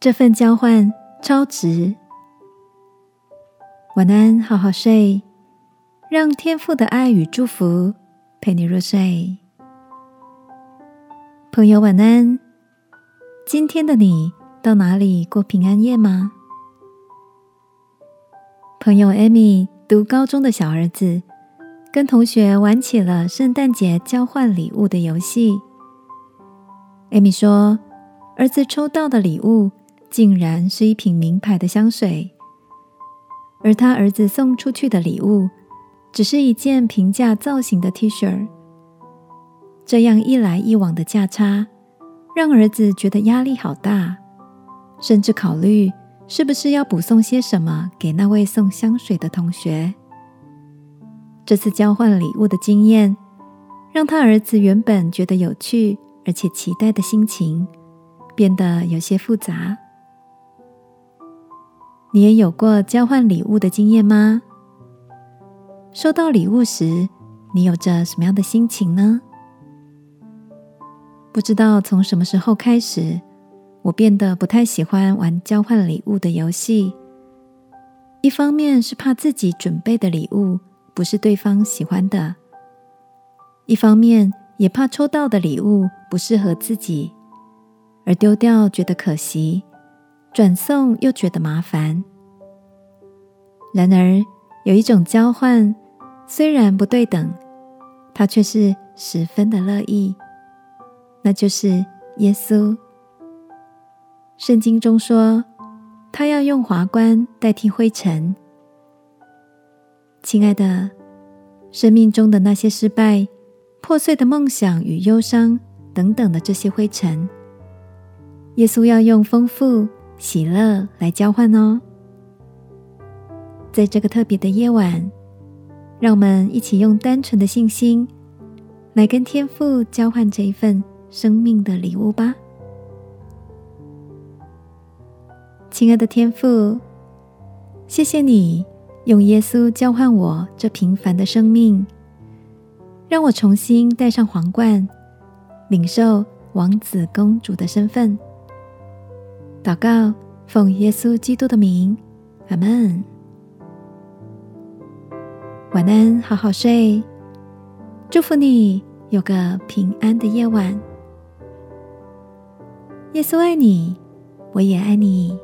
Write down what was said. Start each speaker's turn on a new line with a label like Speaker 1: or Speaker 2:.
Speaker 1: 这份交换超值。晚安，好好睡，让天父的爱与祝福陪你入睡。朋友，晚安。今天的你到哪里过平安夜吗？朋友艾米读高中的小儿子，跟同学玩起了圣诞节交换礼物的游戏。艾米说，儿子抽到的礼物竟然是一瓶名牌的香水，而他儿子送出去的礼物只是一件平价造型的 T 恤。这样一来一往的价差，让儿子觉得压力好大，甚至考虑。是不是要补送些什么给那位送香水的同学？这次交换礼物的经验，让他儿子原本觉得有趣而且期待的心情，变得有些复杂。你也有过交换礼物的经验吗？收到礼物时，你有着什么样的心情呢？不知道从什么时候开始。我变得不太喜欢玩交换礼物的游戏，一方面是怕自己准备的礼物不是对方喜欢的，一方面也怕抽到的礼物不适合自己，而丢掉觉得可惜，转送又觉得麻烦。然而，有一种交换虽然不对等，它却是十分的乐意，那就是耶稣。圣经中说，他要用华冠代替灰尘。亲爱的，生命中的那些失败、破碎的梦想与忧伤等等的这些灰尘，耶稣要用丰富喜乐来交换哦。在这个特别的夜晚，让我们一起用单纯的信心来跟天父交换这一份生命的礼物吧。亲爱的天父，谢谢你用耶稣交换我这平凡的生命，让我重新戴上皇冠，领受王子公主的身份。祷告，奉耶稣基督的名，阿门。晚安，好好睡，祝福你有个平安的夜晚。耶稣爱你，我也爱你。